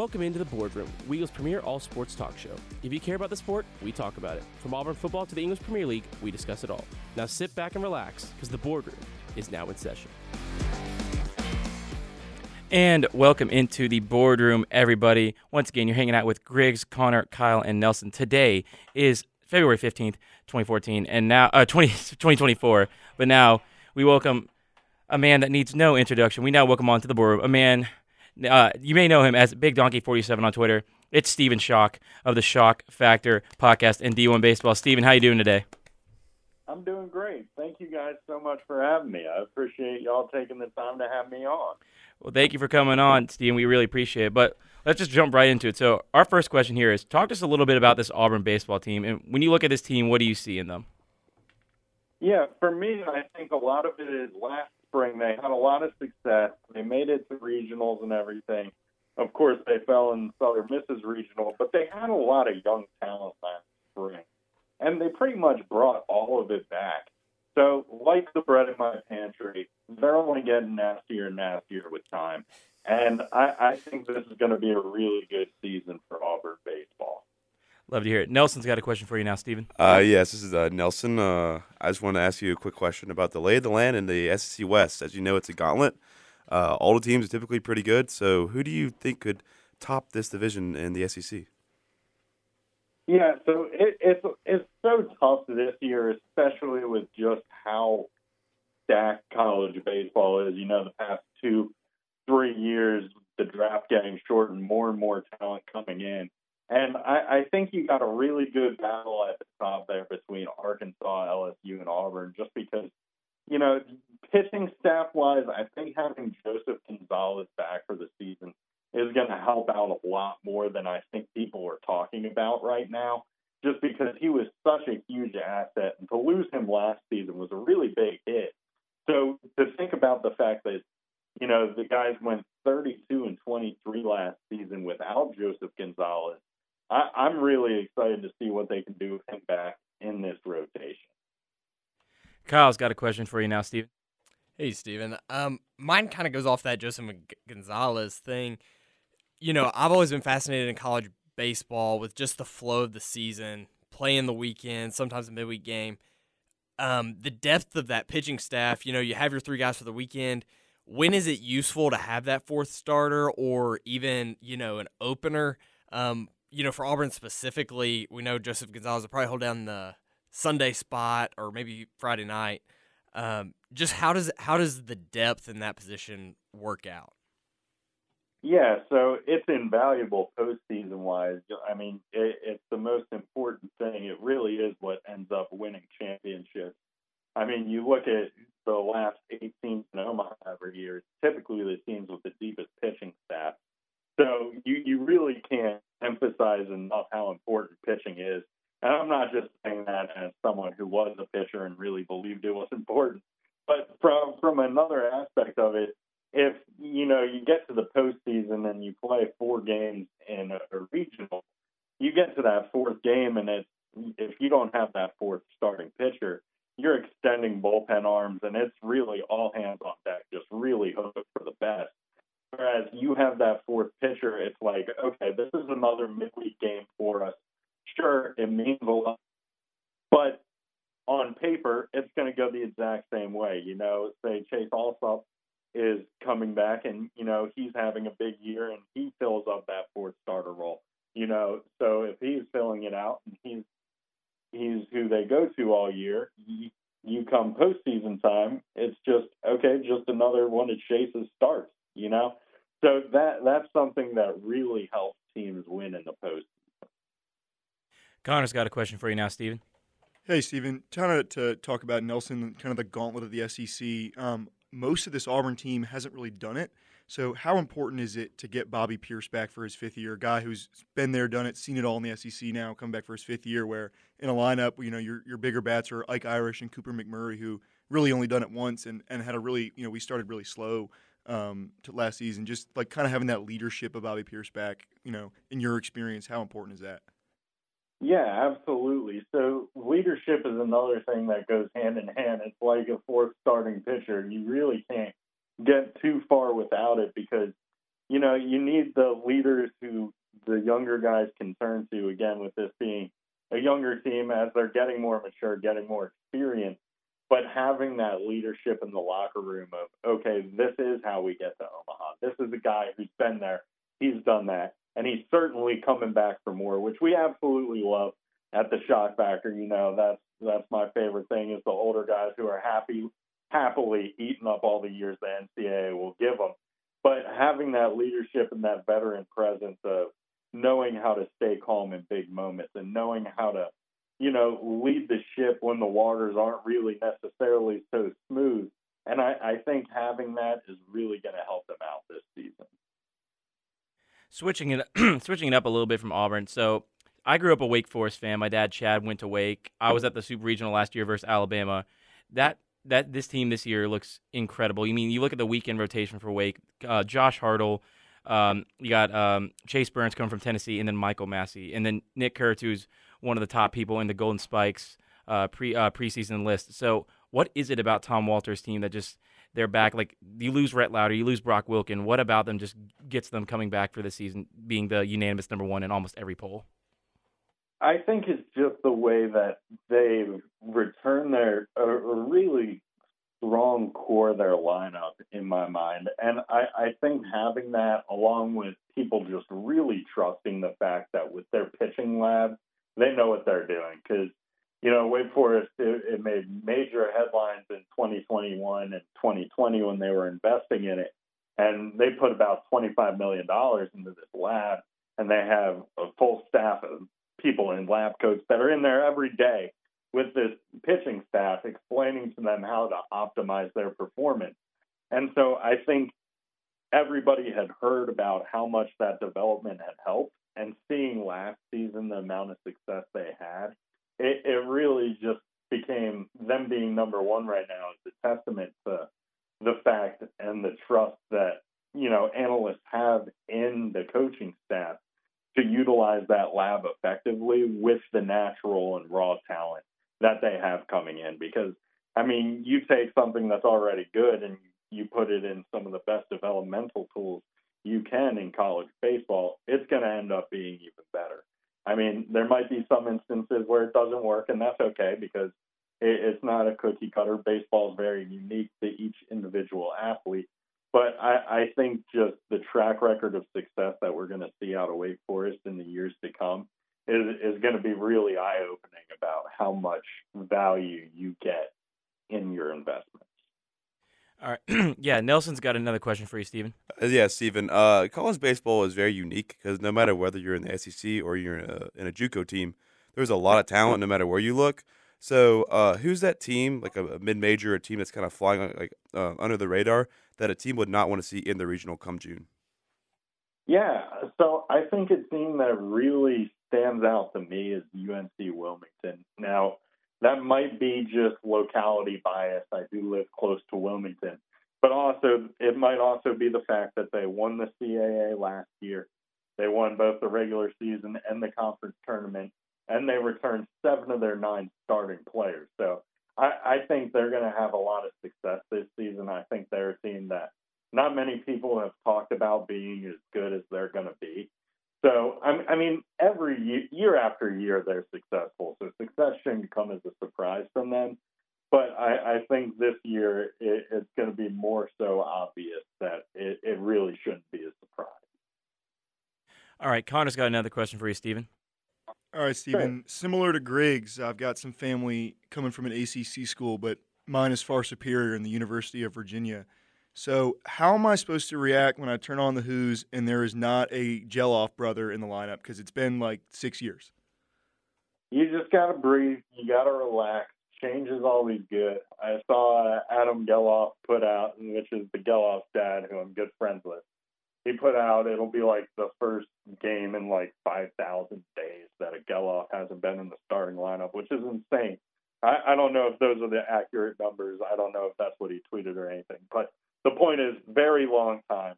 Welcome into the boardroom, Weagle's premier all sports talk show. If you care about the sport, we talk about it. From Auburn football to the English Premier League, we discuss it all. Now sit back and relax, because the boardroom is now in session. And welcome into the boardroom, everybody. Once again, you're hanging out with Griggs, Connor, Kyle, and Nelson. Today is February 15th, 2014, and now, uh, 20, 2024. But now we welcome a man that needs no introduction. We now welcome onto the boardroom a man uh, you may know him as Big Donkey 47 on Twitter. It's Stephen Schoch of the Schoch Factor podcast and D1 Baseball. Stephen, how you doing today? I'm doing great. Thank you guys so much for having me. I appreciate y'all taking the time to have me on. Well, thank you for coming on, Stephen. We really appreciate it. But let's just jump right into it. So, our first question here is talk to us a little bit about this Auburn baseball team. And when you look at this team, what do you see in them? Yeah, for me, I think a lot of it is last spring. They had a lot of success. They made it to regionals and everything. Of course, they fell in Southern Misses regional, but they had a lot of young talent last spring, and they pretty much brought all of it back. So, like the bread in my pantry, they're only getting nastier and nastier with time. And I, I think this is going to be a really good season for Auburn baseball. Love to hear it. Nelson's got a question for you now, Stephen. Uh, yes, this is uh, Nelson. Uh, I just want to ask you a quick question about the lay of the land in the SEC West. As you know, it's a gauntlet. Uh, all the teams are typically pretty good. So, who do you think could top this division in the SEC? Yeah, so it, it's it's so tough this year, especially with just how stacked college baseball is. You know, the past two, three years, the draft getting shortened, more and more talent coming in. And I, I think you got a really good battle at the top there between Arkansas, LSU, and Auburn, just because, you know, pitching staff wise, I think having Joseph Gonzalez back for the season is going to help out a lot more than I think people are talking about right now, just because he was such a huge asset. And to lose him last season was a really big hit. So to think about the fact that, you know, the guys went 32 and 23 last season without Joseph Gonzalez I, am really excited to see what they can do with him back in this rotation. Kyle's got a question for you now, Stephen. Hey, Stephen. Um, mine kind of goes off that Joseph Gonzalez thing. You know, I've always been fascinated in college baseball with just the flow of the season, playing the weekend, sometimes a midweek game. Um, the depth of that pitching staff, you know, you have your three guys for the weekend. When is it useful to have that fourth starter or even, you know, an opener? Um, you know, for Auburn specifically, we know Joseph Gonzalez will probably hold down the Sunday spot or maybe Friday night. Um, just how does how does the depth in that position work out? Yeah, so it's invaluable postseason wise. I mean, it, it's the most important thing. It really is what ends up winning championships. I mean, you look at the last eight teams in Omaha every year. Typically, the teams with the deepest pitching staff. So you you really can't emphasize enough how important pitching is. And I'm not just saying that as someone who was a pitcher and really believed it was important, but from from another aspect of it, if you know you get to the postseason and you play four games in a, a regional, you get to that fourth game and it's if you don't have that fourth starting pitcher, you're extending bullpen arms and it's really all hands on deck, just really hope for the best. Whereas you have that fourth pitcher, it's like, okay, this is another midweek game for us. Sure, it means a lot, but on paper, it's going to go the exact same way. You know, say Chase Allsup is coming back, and you know he's having a big year, and he fills up that fourth starter role. You know, so if he's filling it out, and he's he's who they go to all year, you, you come postseason time, it's just okay, just another one of Chase's starts you know? So that that's something that really helps teams win in the post. Connor's got a question for you now, Stephen. Hey, Stephen. Kind of to talk about Nelson, kind of the gauntlet of the SEC. Um, most of this Auburn team hasn't really done it. So, how important is it to get Bobby Peirce back for his fifth year? A guy who's been there, done it, seen it all in the SEC now, come back for his fifth year. Where in a lineup, you know, your your bigger bats are Ike Irish and Cooper McMurray, who really only done it once and, and had a really, you know, we started really slow um, to last season. Just like kind of having that leadership of Bobby Peirce back, you know, in your experience, how important is that? Yeah, absolutely. So leadership is another thing that goes hand in hand. It's like a fourth starting pitcher. You really can't get too far without it because you know, you need the leaders who the younger guys can turn to. Again, with this being a younger team as they're getting more mature, getting more experience, but having that leadership in the locker room of, okay, this is how we get to Omaha. This is a guy who's been there, he's done that, and he's certainly coming back for more, which we absolutely love at the Schoch Factor. You know, that's that's my favorite thing is the older guys who are happy, happily eating up all the years the NCAA will give them. But having that leadership and that veteran presence of knowing how to stay calm in big moments and knowing how to, you know, lead the ship when the waters aren't really necessarily so smooth. And I, I think having that is really going to help them out this season. Switching it, switching it up a little bit from Auburn. So I grew up a Wake Forest fan. My dad Chad went to Wake. I was at the Super Regional last year versus Alabama. That that this team this year looks incredible. You mean you look at the weekend rotation for Wake, uh, Josh Hartle, um, you got um, Chase Burns coming from Tennessee, and then Michael Massey, and then Nick Kurtz, who's one of the top people in the Golden Spikes uh, pre uh, preseason list. So, what is it about Tom Walter's team that just they're back? Like you lose Rhett Lowder, you lose Brock Wilken. What about them just gets them coming back for the season, being the unanimous number one in almost every poll? I think it's just the way that they return their a really strong core of their lineup in my mind. And I, I think having that along with people just really trusting the fact that with their pitching lab, they know what they're doing. Because, you know, Wake Forest, it, it made major headlines in 2021 and 2020 when they were investing in it. And they put about $25 million into this lab, and they have a full staff of people in lab coats that are in there every day with this pitching staff explaining to them how to optimize their performance. And so I think everybody had heard about how much that development had helped and seeing last season the amount of success they had, it, it really just became them being number one right now is a testament to the fact and the trust that, you know, analysts have in the coaching staff to utilize that lab effectively with the natural and raw talent that they have coming in. Because, I mean, you take something that's already good and you put it in some of the best developmental tools you can in college baseball, it's going to end up being even better. I mean, there might be some instances where it doesn't work, and that's okay because it's not a cookie cutter. Baseball is very unique to each individual athlete. But I, I think just the track record of success that we're going to see out of Wake Forest in the years to come is, is going to be really eye opening about how much value you get in your investments. All right. yeah, Nelson's got another question for you, Stephen. Uh, yeah, Stephen. Uh, college baseball is very unique because no matter whether you're in the SEC or you're in a, in a JUCO team, there's a lot of talent no matter where you look. So, uh, who's that team, like a, a mid-major, a team that's kind of flying like uh, under the radar, that a team would not want to see in the regional come June? Yeah, so I think a team that really stands out to me is UNC Wilmington. Now, that might be just locality bias. I do live close to Wilmington, but also it might also be the fact that they won the CAA last year. They won both the regular season and the conference tournament, and they returned seven of their nine starting players. So I, I think they're going to have a lot of success this season. I think they're a team that not many people have talked about being as good as they're going to be. So, I mean, every year, year after year, they're successful. So, success shouldn't come as a surprise from them. But I, I think this year it, it's going to be more so obvious that it, it really shouldn't be a surprise. All right, Connor's got another question for you, Stephen. All right, Stephen. Sure. Similar to Griggs, I've got some family coming from an ACC school, but mine is far superior in the University of Virginia. So, how am I supposed to react when I turn on the Hoos and there is not a Gelof brother in the lineup because it's been like six years? You just got to breathe. You got to relax. Change is always good. I saw Adam Gelof put out, which is the Gelof dad, who I'm good friends with. He put out it'll be like the first game in like 5,000 days that a Gelof hasn't been in the starting lineup, which is insane. I, I don't know if those are the accurate numbers. I don't know if that's what he tweeted or anything, but the point is, very long time.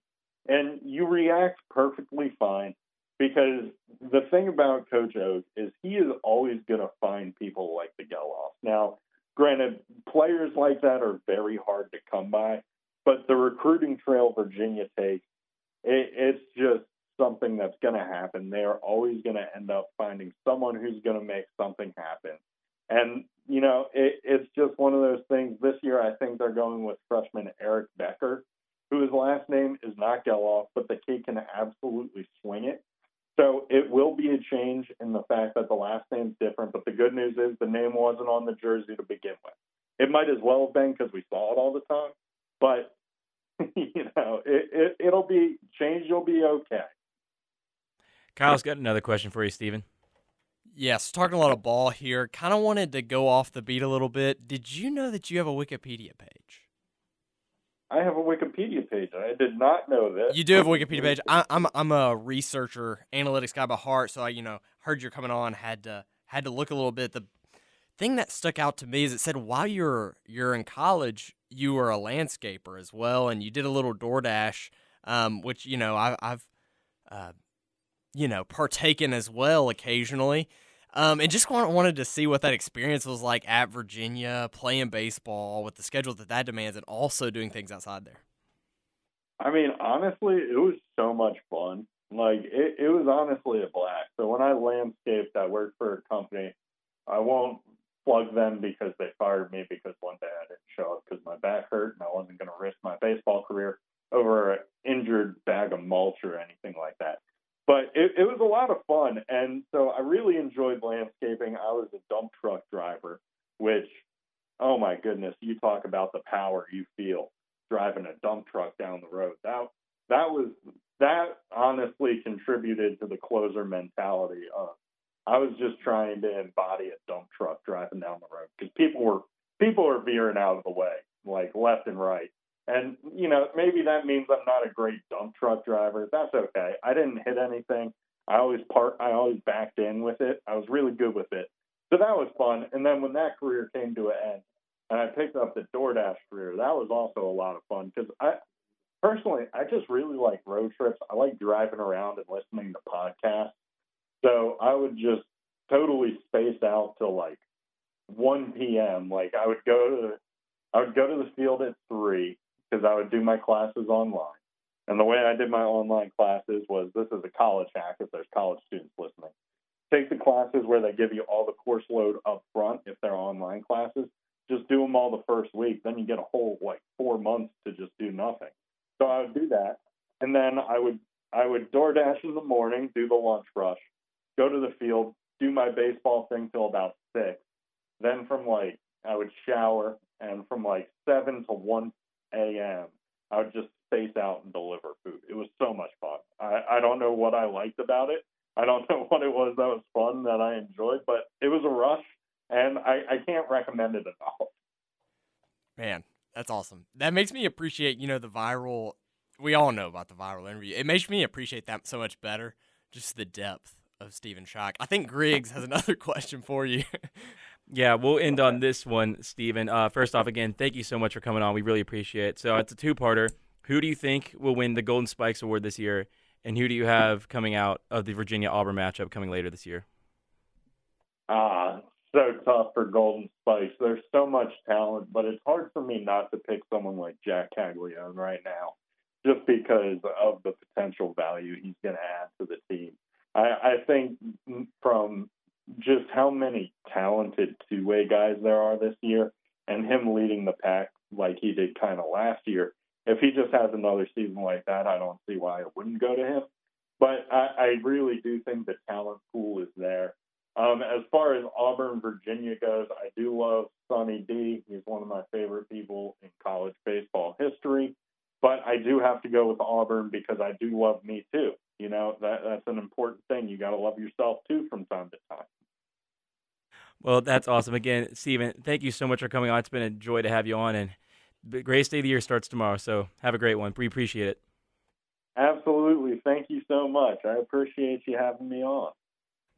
And you react perfectly fine because the thing about Coach Oak is he is always going to find people like the Gelofs. Now, granted, players like that are very hard to come by, but the recruiting trail Virginia takes it, it's just something that's going to happen. They are always going to end up finding someone who's going to make something happen. And, you know, it, it's just one of those things. This year, I think they're going with freshman Eric Becker, whose last name is not Gelof, but the kid can absolutely swing it. So it will be a change in the fact that the last name's different. But the good news is the name wasn't on the jersey to begin with. It might as well have been because we saw it all the time. But, you know, it, it, it'll be change. You'll be okay. Kyle's got another question for you, Stephen. Yes, talking a lot of ball here. Kind of wanted to go off the beat a little bit. Did you know that you have a Wikipedia page? I have a Wikipedia page. I did not know that. You do have a Wikipedia page. I, I'm I'm a researcher, analytics guy by heart. So I, you know, heard you're coming on. Had to had to look a little bit. The thing that stuck out to me is it said while you're you're in college, you were a landscaper as well, and you did a little DoorDash, um, which you know I, I've uh, you know, partaken as well occasionally. Um, and just wanted to see what that experience was like at Virginia, playing baseball with the schedule that that demands, and also doing things outside there. I mean, honestly, it was so much fun. Like, it, it was honestly a blast. So when I landscaped, I worked for a company. I won't plug them because they fired me because one day I didn't show up because my back hurt and I wasn't going to risk my baseball career over an injured bag of mulch or anything like that but it, it was a lot of fun. And so I really enjoyed landscaping. I was a dump truck driver, which, oh my goodness, you talk about the power you feel driving a dump truck down the road. That that was that honestly contributed to the closer mentality of I was just trying to embody a dump truck driving down the road because people were people were veering out of the way like left and right and, you know, maybe that means I'm not a great dump truck driver. That's okay. I didn't hit anything. I always part I always backed in with it. I was really good with it. So that was fun. And then when that career came to an end and I picked up the DoorDash career, that was also a lot of fun because I personally I just really like road trips. I like driving around and listening to podcasts. So I would just totally space out till like 1 p.m. Like I would go to I would go to the field at three because I would do my classes online. And the way I did my online classes was this is a college hack if there's college students listening. Take the classes where they give you all the course load up front if they're online classes. Just do them all the first week. Then you get a whole like four months to just do nothing. So I would do that. And then I would I would DoorDash in the morning, do the lunch rush, go to the field, do my baseball thing till about six. Then from like I would shower and from like seven to one a.m. I would just space out and deliver food. It was so much fun. I, I don't know what I liked about it. I don't know what it was that was fun that I enjoyed, but it was a rush, and I, I can't recommend it enough. Man, that's awesome. That makes me appreciate, you know, the viral. We all know about the viral interview. It makes me appreciate that so much better. Just the depth of Stephen Schoch. I think Griggs has another question for you. Yeah, we'll end on this one, Stephen. Uh, first off, again, thank you so much for coming on. We really appreciate it. So it's a two-parter. Who do you think will win the Golden Spikes Award this year, and who do you have coming out of the Virginia Auburn matchup coming later this year? Ah, so tough for Golden Spikes. There's so much talent, but it's hard for me not to pick someone like Jack Caglianone right now, just because of the potential value he's going to add to the team. I, I think from just how many talented two way guys there are this year and him leading the pack like he did kind of last year. If he just has another season like that, I don't see why it wouldn't go to him. But I, I really do think the talent pool is there. Um, as far as Auburn, Virginia goes, I do love Sonny D. He's one of my favorite people in college baseball history. But I do have to go with Auburn because I do love me too. You know, that that's an important thing. You got to love yourself too from time to time. Well, that's awesome. Again, Stephen, thank you so much for coming on. It's been a joy to have you on, and the greatest day of the year starts tomorrow. So have a great one. We appreciate it. Absolutely. Thank you so much. I appreciate you having me on.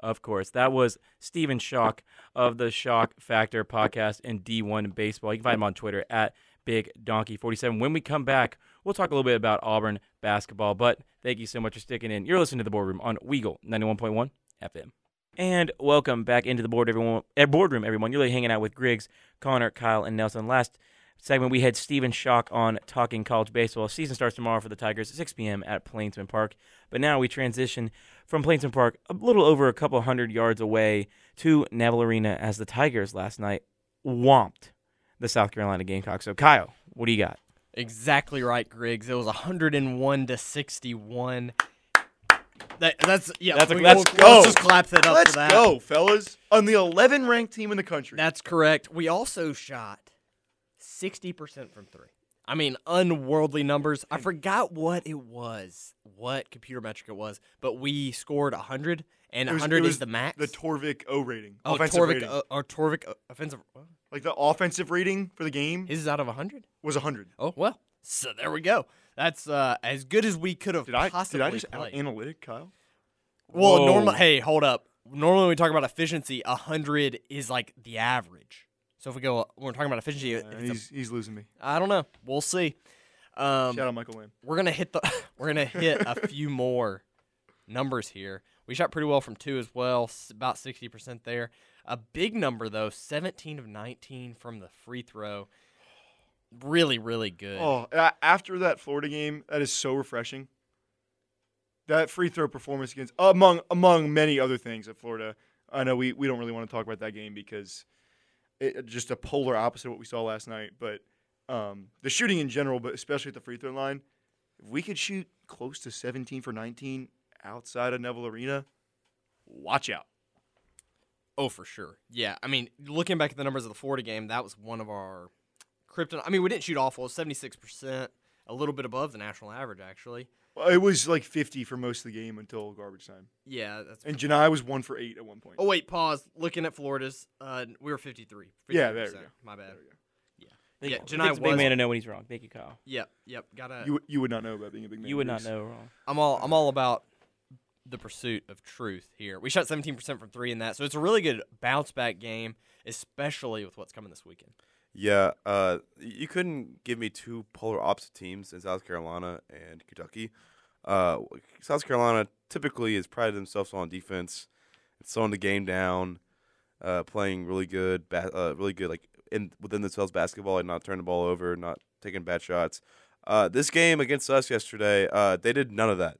Of course. That was Stephen Schoch of the Schoch Factor podcast and D1 Baseball. You can find him on Twitter at Big Donkey 47. When we come back, we'll talk a little bit about Auburn basketball. But thank you so much for sticking in. You're listening to the boardroom on Weagle 91.1 FM. And welcome back into the board, everyone. Uh, boardroom, everyone. You're really hanging out with Griggs, Connor, Kyle, and Nelson. Last segment, we had Stephen Schoch on talking college baseball. Season starts tomorrow for the Tigers at 6 p.m. at Plainsman Park. But now we transition from Plainsman Park a little over a couple hundred yards away to Neville Arena as the Tigers last night whomped the South Carolina Gamecocks. So, Kyle, what do you got? Exactly right, Griggs. It was 101 to 61. That, that's yeah. That's a- we- let's we'll- go. Let's just clap that up Let's for that. go, fellas. On the 11 ranked team in the country. That's correct. We also shot 60% from three. I mean, unworldly numbers. I forgot what it was, what computer metric it was, but we scored 100, and It was- 100 it is was the max. the Torvik O rating. oh, offensive Torvik, rating. uh, or Torvik uh, offensive. what? Like the offensive rating for the game His is out of 100? was 100. Oh, well. So there we go. That's uh, as good as we could have Did I possibly did I just played. out analytic Kyle? Well, Whoa. normal. Hey, hold up. Normally, when we talk about efficiency, hundred is like the average. So if we go, when we're talking about efficiency, if Uh, it's a- he's he's losing me. I don't know. We'll see. Um, Shout out Michael Lamb. we're gonna hit the. we're gonna hit a few more numbers here. We shot pretty well from two as well, about sixty percent there. A big number though, seventeen of nineteen from the free throw. Really, really good. Oh, after that Florida game, that is so refreshing. That free throw performance against among among many other things at Florida. I know we, we don't really want to talk about that game because it just a polar opposite of what we saw last night. But um, the shooting in general, but especially at the free throw line, if we could shoot close to 17 for 19 outside of Neville Arena, watch out. Oh, for sure. Yeah, I mean, looking back at the numbers of the Florida game, that was one of our krypton. I mean, we didn't shoot awful. Seventy six percent, a little bit above the national average, actually. Well, It was like 50 for most of the game until garbage time. Yeah, that's. And Johni was one for eight at one point. oh wait, pause. Looking at Florida's, uh, we were fifty three. Yeah, there we go. My bad. There we go. Yeah, It Johni takes a big man to know when he's wrong. Thank you, Kyle. Yep, yep. Gotta. You, you would not know about being a big man. You would not Bruce. know wrong. I'm all. I'm all about the pursuit of truth here. We shot seventeen percent from three in that, so it's a really good bounce back game, especially with what's coming this weekend. Yeah, uh, you couldn't give me two polar opposite teams in South Carolina and Kentucky. Uh, South Carolina typically has prided themselves on defense, slowing the game down, uh, playing really good, ba- uh, really good like in within themselves basketball, and not turning the ball over, not taking bad shots. Uh, this game against us yesterday, uh, they did none of that.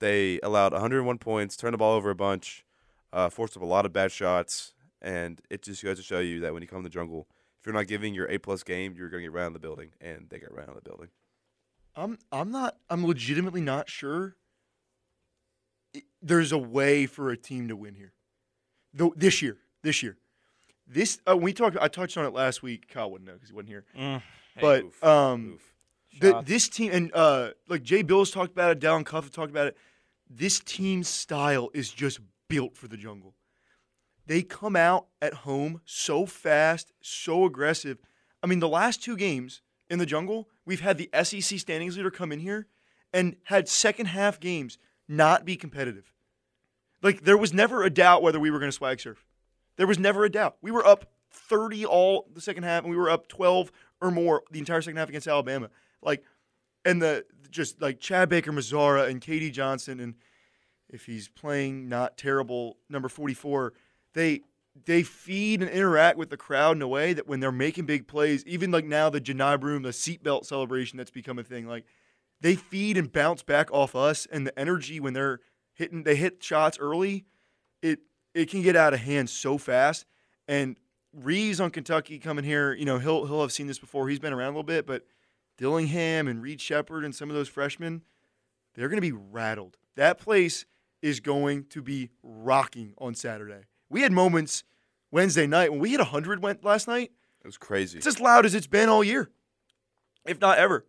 They allowed 101 points, turned the ball over a bunch, uh, forced up a lot of bad shots, and it just goes to show you that when you come to the jungle, if you're not giving your A plus game, you're going to get ran out of the building, and they got ran out of the building. I'm I'm not I'm legitimately not sure. i- There's a way for a team to win here. Though this year, this year, this uh, we talked. I touched on it last week. Kyle wouldn't know because he wasn't here. Mm. but Oof, um, oof. The, this team and uh, like Jay Bills talked about it. Dallin Cuff talked about it. This team's style is just built for the jungle. They come out at home so fast, so aggressive. I mean, the last two games in the jungle, we've had the SEC standings leader come in here and had second half games not be competitive. Like there was never a doubt whether we were going to swag surf. There was never a doubt. We were up 30 all the second half, and we were up 12 or more the entire second half against Alabama. Like, and the just like Chad Baker, Mazara, and KD Johnson, and if he's playing not terrible, number 44, they they feed and interact with the crowd in a way that when they're making big plays, even like now the Johni Broome, the seatbelt celebration that's become a thing, like they feed and bounce back off us, and the energy when they're hitting, they hit shots early, it it can get out of hand so fast. And Reeves on Kentucky coming here, you know, he'll he'll have seen this before. He's been around a little bit, but Dillingham and Reed Sheppard and some of those freshmen, they're going to be rattled. That place is going to be rocking on Saturday. We had moments Wednesday night when we hit 100 went last night. It was crazy. It's as loud as it's been all year, if not ever.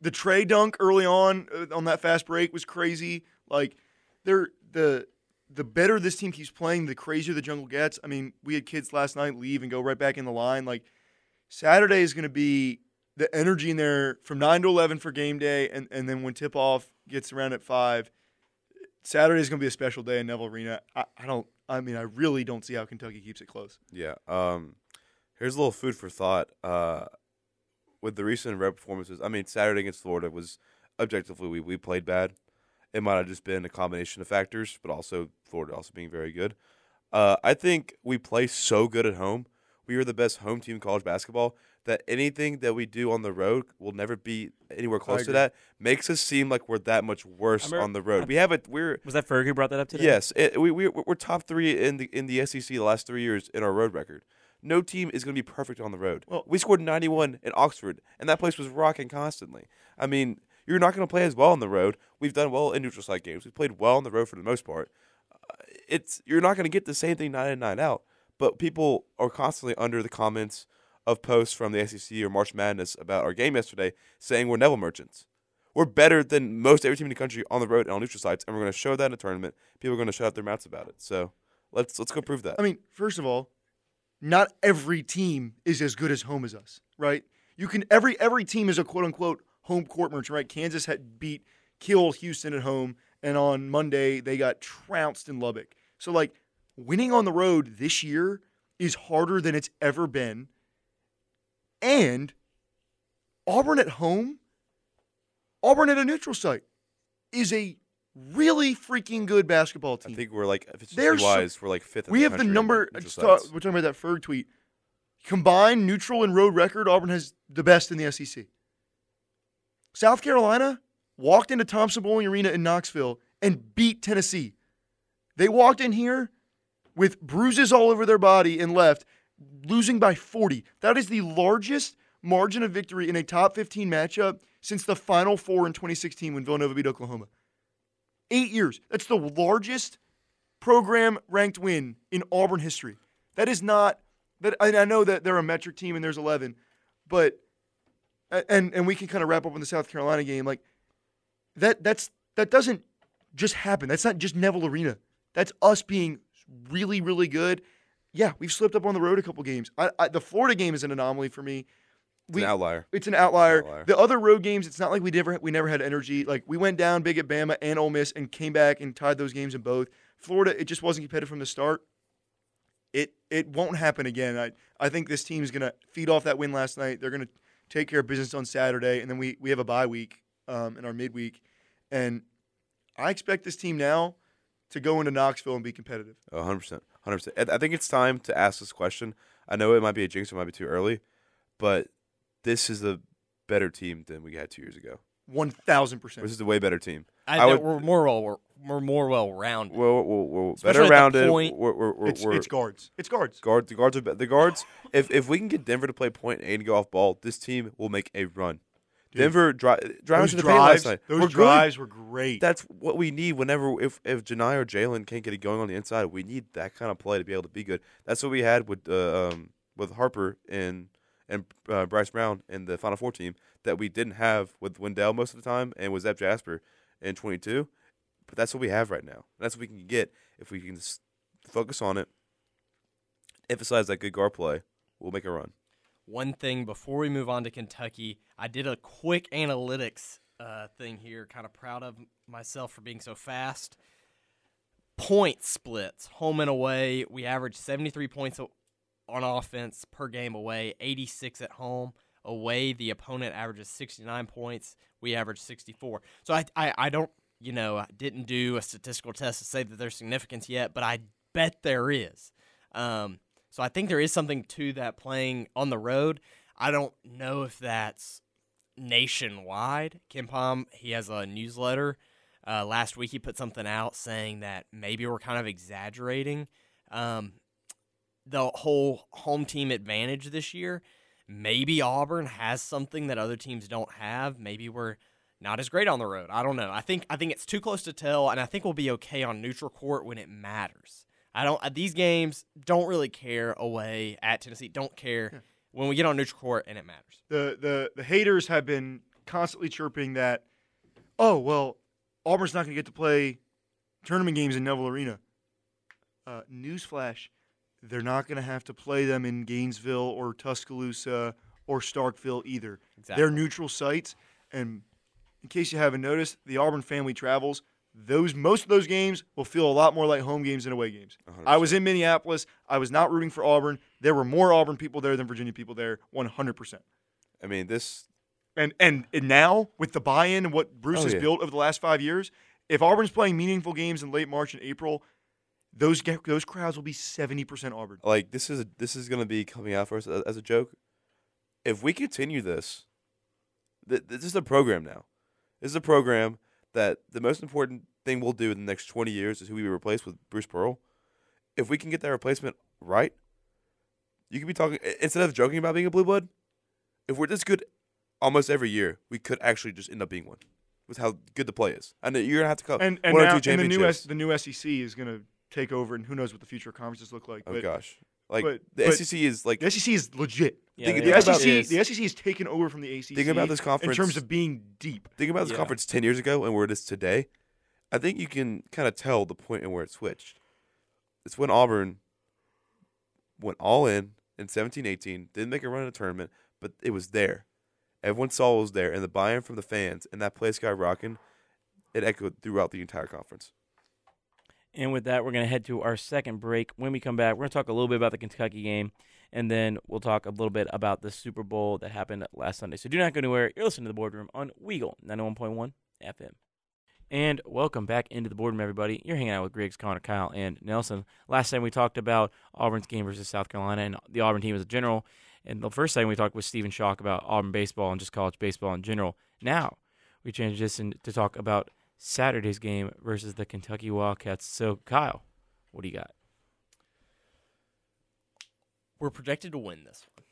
The Trey dunk early on uh, on that fast break was crazy. Like, they're the the better this team keeps playing, the crazier the jungle gets. I mean, we had kids last night leave and go right back in the line. Like, Saturday is going to be the energy in there from nine to eleven for game day, and and then when tip off gets around at five, Saturday is going to be a special day in Neville Arena. I, I don't. I mean, I really don't see how Kentucky keeps it close. Yeah. Um, here's a little food for thought. Uh, with the recent red performances, I mean, Saturday against Florida was objectively we, we played bad. It might have just been a combination of factors, but also Florida also being very good. Uh, I think we play so good at home. we are the best home team in college basketball. That anything that we do on the road will never be anywhere close to that. Makes us seem like we're that much worse remember- on the road. We have a we're Was that Ferg who brought that up today? Yes, it, we we we're top three in the in the SEC the last three years in our road record. No team is going to be perfect on the road. Well- we scored 91 in Oxford, and that place was rocking constantly. I mean, you're not going to play as well on the road. We've done well in neutral site games. We've played well on the road for the most part. Uh, it's you're not going to get the same thing nine in nine out. But people are constantly under the comments of posts from the SEC or March Madness about our game yesterday, saying we're Neville merchants. We're better than most every team in the country on the road and on neutral sites, and we're going to show that in a tournament. People are going to shut out their mouths about it. So let's let's go prove that. I mean, first of all, not every team is as good as home as us, right? You can every every team is a quote unquote home court merchant, right? Kansas had beat killed Houston at home, and on Monday they got trounced in Lubbock. So like winning on the road this year is harder than it's ever been. And Auburn at home, Auburn at a neutral site is a really freaking good basketball team. I think we're like efficiency They're so- we're like fifth. We the have the number. neutral just thought- we're talking about that Ferg tweet. Combined neutral and road record, Auburn has the best in the SEC. South Carolina walked into Thompson Boling Arena in Knoxville and beat Tennessee. They walked in here with bruises all over their body and left, losing by 40. That is the largest margin of victory in a top 15 matchup since the Final Four in 2016 when Villanova beat Oklahoma. Eight years. That's the largest program ranked win in Auburn history. That is not that. I, know that they're a metric team and there's 11, but and and we can kind of wrap up on the South Carolina game. Like that. That's that doesn't just happen. That's not just Neville Arena. That's us being really really good. Yeah, we've slipped up on the road a couple games. I, I, the Florida game is an anomaly for me. It's an outlier. It's an outlier. outlier. The other road games, it's not like we never we never had energy. Like we went down big at Bama and Ole Miss and came back and tied those games in both. Florida, it just wasn't competitive from the start. It it won't happen again. I I think this team is gonna feed off that win last night. They're gonna take care of business on Saturday, and then we we have a bye week um, in our midweek, and I expect this team now to go into Knoxville and be competitive. A hundred percent, hundred percent. I I think it's time to ask this question. I know it might be a jinx, it might be too early, but this is a better team than we had two years ago. One thousand percent. This is a way better team. I, I think would- we're more well we're, we're more well rounded. We're, we're, we're Especially better rounded. point- We're, we're, we're, It's, we're it's guards. It's guards. guard. The guards are be- the guards. if if we can get Denver to play point and go off ball, this team will make a run. Dude, Denver dri- driving to the paint last night. those we're good. drives were great. That's what we need whenever if if Johni or Jalen can't get it going on the inside, we need that kind of play to be able to be good. That's what we had with uh, um with Harper and and uh, Bryce Brown in the Final Four team that we didn't have with Wendell most of the time and with Zep Jasper in 22. But that's what we have right now. That's what we can get if we can just focus on it, emphasize that good guard play. We'll make a run. One thing before we move on to Kentucky, I did a quick analytics uh, thing here. Kind of proud of myself for being so fast. Point splits, home and away. We averaged 73 points on offense per game away, 86 at home. Away, the opponent averages 69 points. We average 64. So I, I, I don't, you know, I didn't do a statistical test to say that there's significance yet, but I bet there is. Um, so I think there is something to that playing on the road. I don't know if that's nationwide. KenPom, he has a newsletter. Uh, last week he put something out saying that maybe we're kind of exaggerating um, the whole home team advantage this year. Maybe Auburn has something that other teams don't have. Maybe we're not as great on the road. I don't know. I think I think it's too close to tell, and I think we'll be okay on neutral court when it matters. I don't. uh, These games don't really care away at Tennessee. Don't care when we get on neutral court and it matters. the the the haters have been constantly chirping that, oh well, Auburn's not going to get to play tournament games in Neville Arena. Uh, newsflash: they're not going to have to play them in Gainesville or Tuscaloosa or Starkville either. Exactly. They're neutral sites, and in case you haven't noticed, the Auburn family travels. Those most of those games will feel a lot more like home games than away games. I was in Minneapolis. I was not rooting for Auburn. There were more Auburn people there than Virginia people there, 100%. I mean, this And and, and now with the buy-in and what Bruce Oh, has yeah. built over the last five years, if Auburn's playing meaningful games in late March and April, those those crowds will be seventy percent Auburn. like this is this is going to be coming out for us as a joke. If we continue this, th- this is a program now. This is a program that the most important thing we'll do in the next twenty years is who we replace with Bruce Pearl. If we can get that replacement right, you could be talking instead of joking about being a blue blood. If we're this good, almost every year, we could actually just end up being one with how good the play is. And you're gonna have to come And and, one now, or two and the new. S, the new SEC is going to take over, and who knows what the future of conferences look like. oh but gosh, like but- the but- SEC is like the SEC is legit. Yeah, Think- The think SEC, is. the SEC is taken over from the ACC. Think about this conference in terms of being deep. Think about this Yeah. conference 10 years ago and where it is today. I think you can kind of tell the point in where it switched. It's when Auburn went all in in 17 18, didn't make a run in a tournament, but it was there. Everyone saw it was there, and the buy in from the fans and that place got rocking. It echoed throughout the entire conference. And with that, we're going to head to our second break. When we come back, we're going to talk a little bit about the Kentucky game, and then we'll talk a little bit about the Super Bowl that happened last Sunday. So do not go anywhere. You're listening to the boardroom on Weagle 91.1 FM. And welcome back into the boardroom, everybody. You're hanging out with Griggs, Connor, Kyle, and Nelson. Last time we talked about Auburn's game versus South Carolina and the Auburn team as a general. And the first time we talked with Stephen Schoch about Auburn baseball and just college baseball in general. Now we transition to talk about Saturday's game versus the Kentucky Wildcats. So, Kyle, what do you got? We're projected to win this one.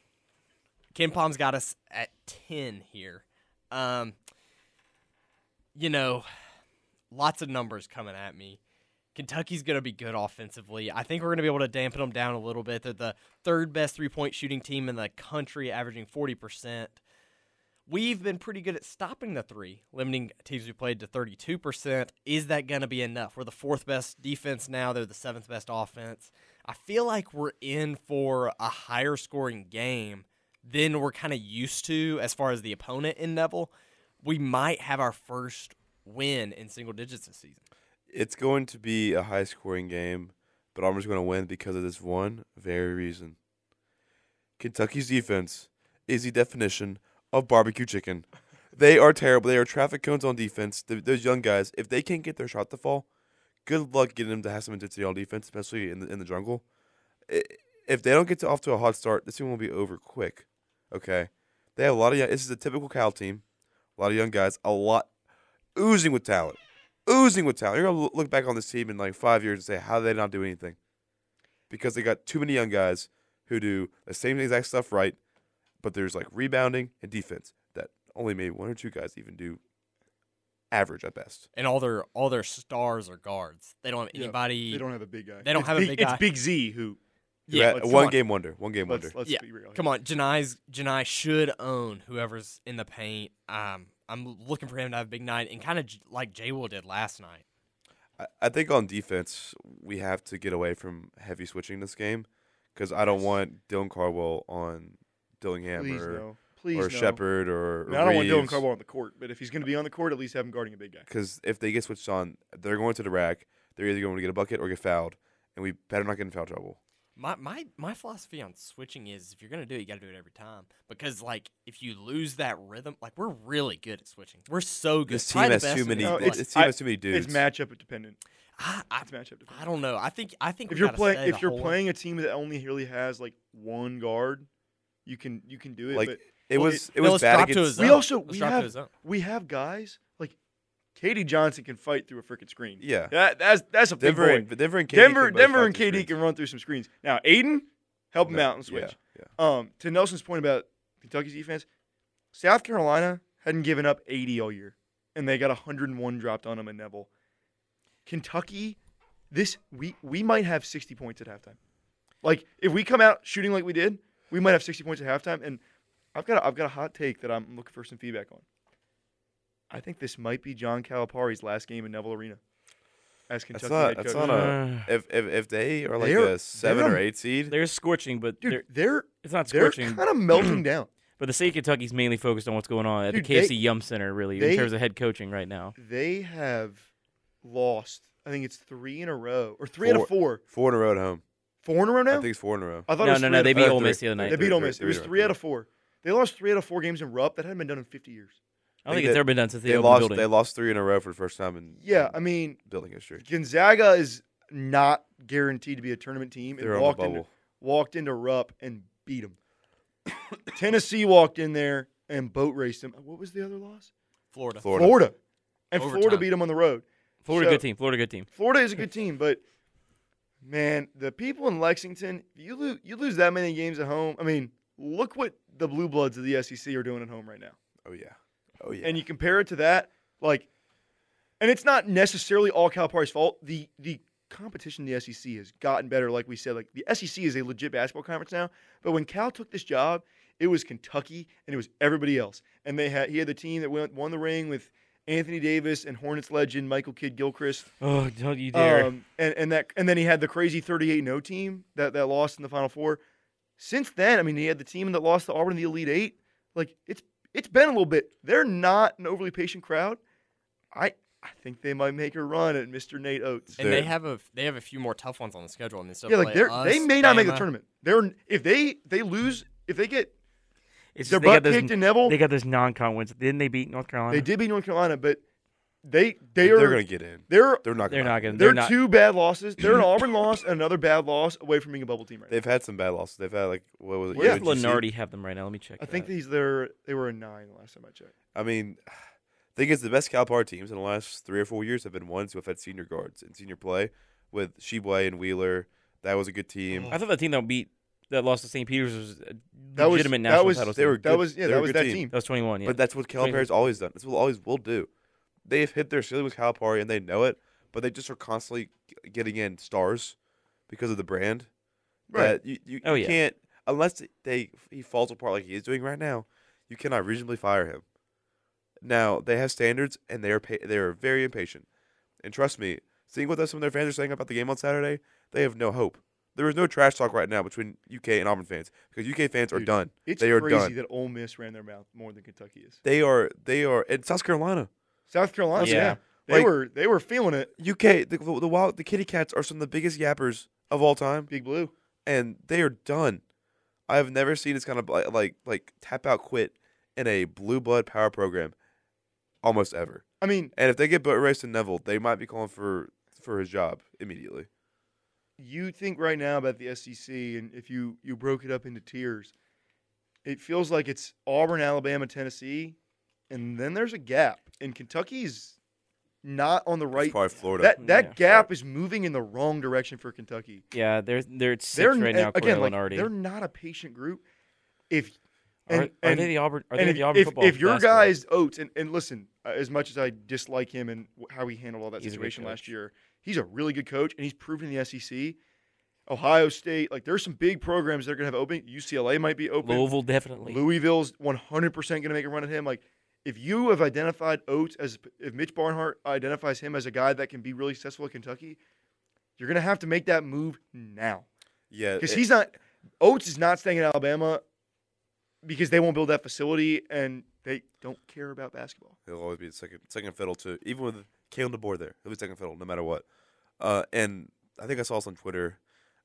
KenPom's got us at 10 here. Um, you know, lots of numbers coming at me. Kentucky's going to be good offensively. I think we're going to be able to dampen them down a little bit. They're the third best three point shooting team in the country, averaging 40%. We've been pretty good at stopping the three, limiting teams we played to 32%. Is that going to be enough? We're the fourth best defense now. They're the seventh best offense. I feel like we're in for a higher scoring game than we're kind of used to as far as the opponent in Neville. We might have our first win in single digits this season. It's going to be a high scoring game, but Auburn's going to win because of this one very reason. Kentucky's defense is the definition of barbecue chicken. They are terrible. They are traffic cones on defense. Th- those young guys, if they can't get their shot to fall, good luck getting them to have some intensity on defense, especially in the in the jungle. If they don't get to, off to a hot start, this team will be over quick. Okay, they have a lot of. Young, this is a typical Cal team. A lot of young guys, a lot oozing with talent, oozing with talent. You're gonna look back on this team in like five years and say, how did they not do anything? Because they got too many young guys who do the same exact stuff right, but there's like rebounding and defense that only maybe one or two guys even do average at best. And all their all their stars are guards. They don't have Yeah, anybody. They don't have a big guy. They don't It's have a big, guy. It's. Big Z who. yeah, Ra- let's- one on. game wonder, one game Let's, wonder. let's Yeah, be real. Come on, Johni's Johni should own whoever's in the paint. Um, I'm looking for him to have a big night and kind of like Jay Will did last night. I, I think on defense we have to get away from heavy switching this game because I don't want Dylan Cardwell on Dillingham Please or no. Please or no. Sheppard or, I, mean, I don't want Dylan Cardwell on the court, but if he's going to be on the court, at least have him guarding a big guy. because if they get switched on, they're going to the rack. They're either going to get a bucket or get fouled, and we better not get in foul trouble. My my my philosophy on switching is if you're gonna do it, you got to do it every time. Because like if you lose that rhythm, like we're really good at switching. We're so good. This team has too many. the No, league. it's- this team I- has too many dudes. It's matchup dependent. I, I, It's matchup dependent. I don't know. I think I think if you're playing, if you're whole- playing a team that only really has like one guard, you can you can do it. Like but it Well, was. it- It let's was bad drop to against. we also we drop to have we have guys like KD Johnson can fight through a freaking screen. Yeah, That, that's that's a big Denver boy. and Denver and KD Denver can Denver and KD screens. can run through some screens. Now Aiden, help him No, out and switch. Yeah, yeah. Um, to Nelson's point about Kentucky's defense, South Carolina hadn't given up 80 all year, and they got 101 dropped on them in Neville. Kentucky, this we we might have 60 points at halftime. Like if we come out shooting like we did, we might have 60 points at halftime. And I've got a, I've got a hot take that I'm looking for some feedback on. I think this might be John Calipari's last game in Neville Arena as Kentucky not- head that's coach. not a- If if if they are like They're- a seven or eight seed, they're scorching, but Dude, they're, they're it's not scorching. they're scorching. kind of melting down. But the state of Kentucky's mainly focused on what's going on at Dude, the they- KFC Yum Center, really, they- in terms of head coaching right now. They have lost. I think it's three in a row, or three out of four. four in a row at home. Four in a row now. I think it's four in a row. I thought it No, was no, no. They beat four. Ole. Miss the other night. They beat Ole Miss. It was in a row, three out of four. They lost three out of four games in Rupp. That hadn't been done in 50 years. I don't They think it's ever been done since they, They opened the lost. building. They lost three in a row for the first time in Yeah, in I mean building history. Gonzaga is not guaranteed to be a tournament team, They're and on the walked into, bubble. walked into Rupp and beat them. Tennessee walked in there and boat raced them. What was the other loss? Florida. Florida. Florida. And Overtime. Florida beat them on the road. Florida, So- good team. Florida, good team. Florida is a good team, but man, the people in Lexington, you lose you lose that many games at home. I mean, look what the Blue Bloods of the SEC are doing at home right now. Oh yeah. Oh yeah. And you compare it to that, like, and it's not necessarily all Calipari's fault. The the competition in the SEC has gotten better. Like we said, like the SEC is a legit basketball conference now. But when Cal took this job, it was Kentucky and it was everybody else. And they had he had the team that went, won the ring with Anthony Davis and Hornets legend Michael Kidd Gilchrist. Oh, don't you dare. Um, and, and that and then he had the crazy 38 0 team that, that lost in the Final Four. Since then, I mean, he had the team that lost to Auburn in the Elite Eight. Like it's it's been a little bit. They're not an overly patient crowd. I I think they might make a run at Mr. Nate Oates. And they They're- have a they have a few more tough ones on the schedule, and they still yeah, like they're us, they may not make the tournament. They're if they they lose if they get It's their just they got butt those, kicked in Neville. they got those non-con wins. Didn't they beat North Carolina? They did beat North Carolina, but they they they're gonna get in. they're They're not. They're gonna not going to. they're, They're not. two bad losses. They're an Auburn loss and another bad loss away from being a bubble team right now. They've had some bad losses. They've had like what was it? Where does Lunardi have them right now? Let me check. I think these they're they were a nine the last time I checked. I mean, I think it's the best Calipari teams in the last three or four years have been ones who have had senior guards and senior play with Sheboy and Wheeler. That was a good team. I thought the team that beat that lost to St. Peter's was a That was- legitimate that national was- title. they team. were That was yeah, that was that team. team. that was 21. Yeah. But that's what Cal Calipari's always done. That's what always will do. They've hit their ceiling with Calipari and they know it, but they just are constantly getting in stars because of the brand. Right. That you, you, Oh, you yeah. can't unless they he falls apart like he is doing right now. You cannot reasonably fire him. Now they have standards and they are pa- they are very impatient. And trust me, seeing what some of their fans are saying about the game on Saturday, they have no hope. There is no trash talk right now between UK and Auburn fans because UK fans are done. It's they are crazy done. that Ole Miss ran their mouth more than Kentucky is. They are they are in South Carolina. South Carolina, Yeah. yeah, they Like- were they were feeling it. UK, the, the, wild, the Kitty Cats are some of the biggest yappers of all time, Big Blue. and they are done. I have never seen this kind of like like, like tap out quit in a blue blood power program, almost ever. I mean, And if they get boat raced to Neville, they might be calling for for his job immediately. you think right now about the SEC, and if you you broke it up into tiers, it feels like it's Auburn, Alabama, Tennessee, and then there's a gap. And Kentucky's not on the It's right. probably Florida. That that Yeah. gap is moving in the wrong direction for Kentucky. yeah, they're they're at 6 They're right now. again, like, they're not a patient group. If are, and- are and- they the Auburn? Are they if, the Auburn if, football? if your basketball? guys Oates and, and listen, uh, as much as I dislike him and how he handled all that He's situation last year, he's a really good coach and he's proven in the SEC. Ohio State, like there's some big programs that are gonna have open. UCLA might be open. Louisville definitely. Louisville's 100 percent gonna make a run at him. Like if you have identified Oates as if Mitch Barnhart identifies him as a guy that can be really successful at Kentucky, you're gonna have to make that move now yeah, because he's not. Oates is not staying in Alabama because they won't build that facility and they don't care about basketball. He'll always be the second second fiddle to even with Kalen DeBoer there. He'll be second fiddle no matter what. Uh, and I think I saw this on Twitter,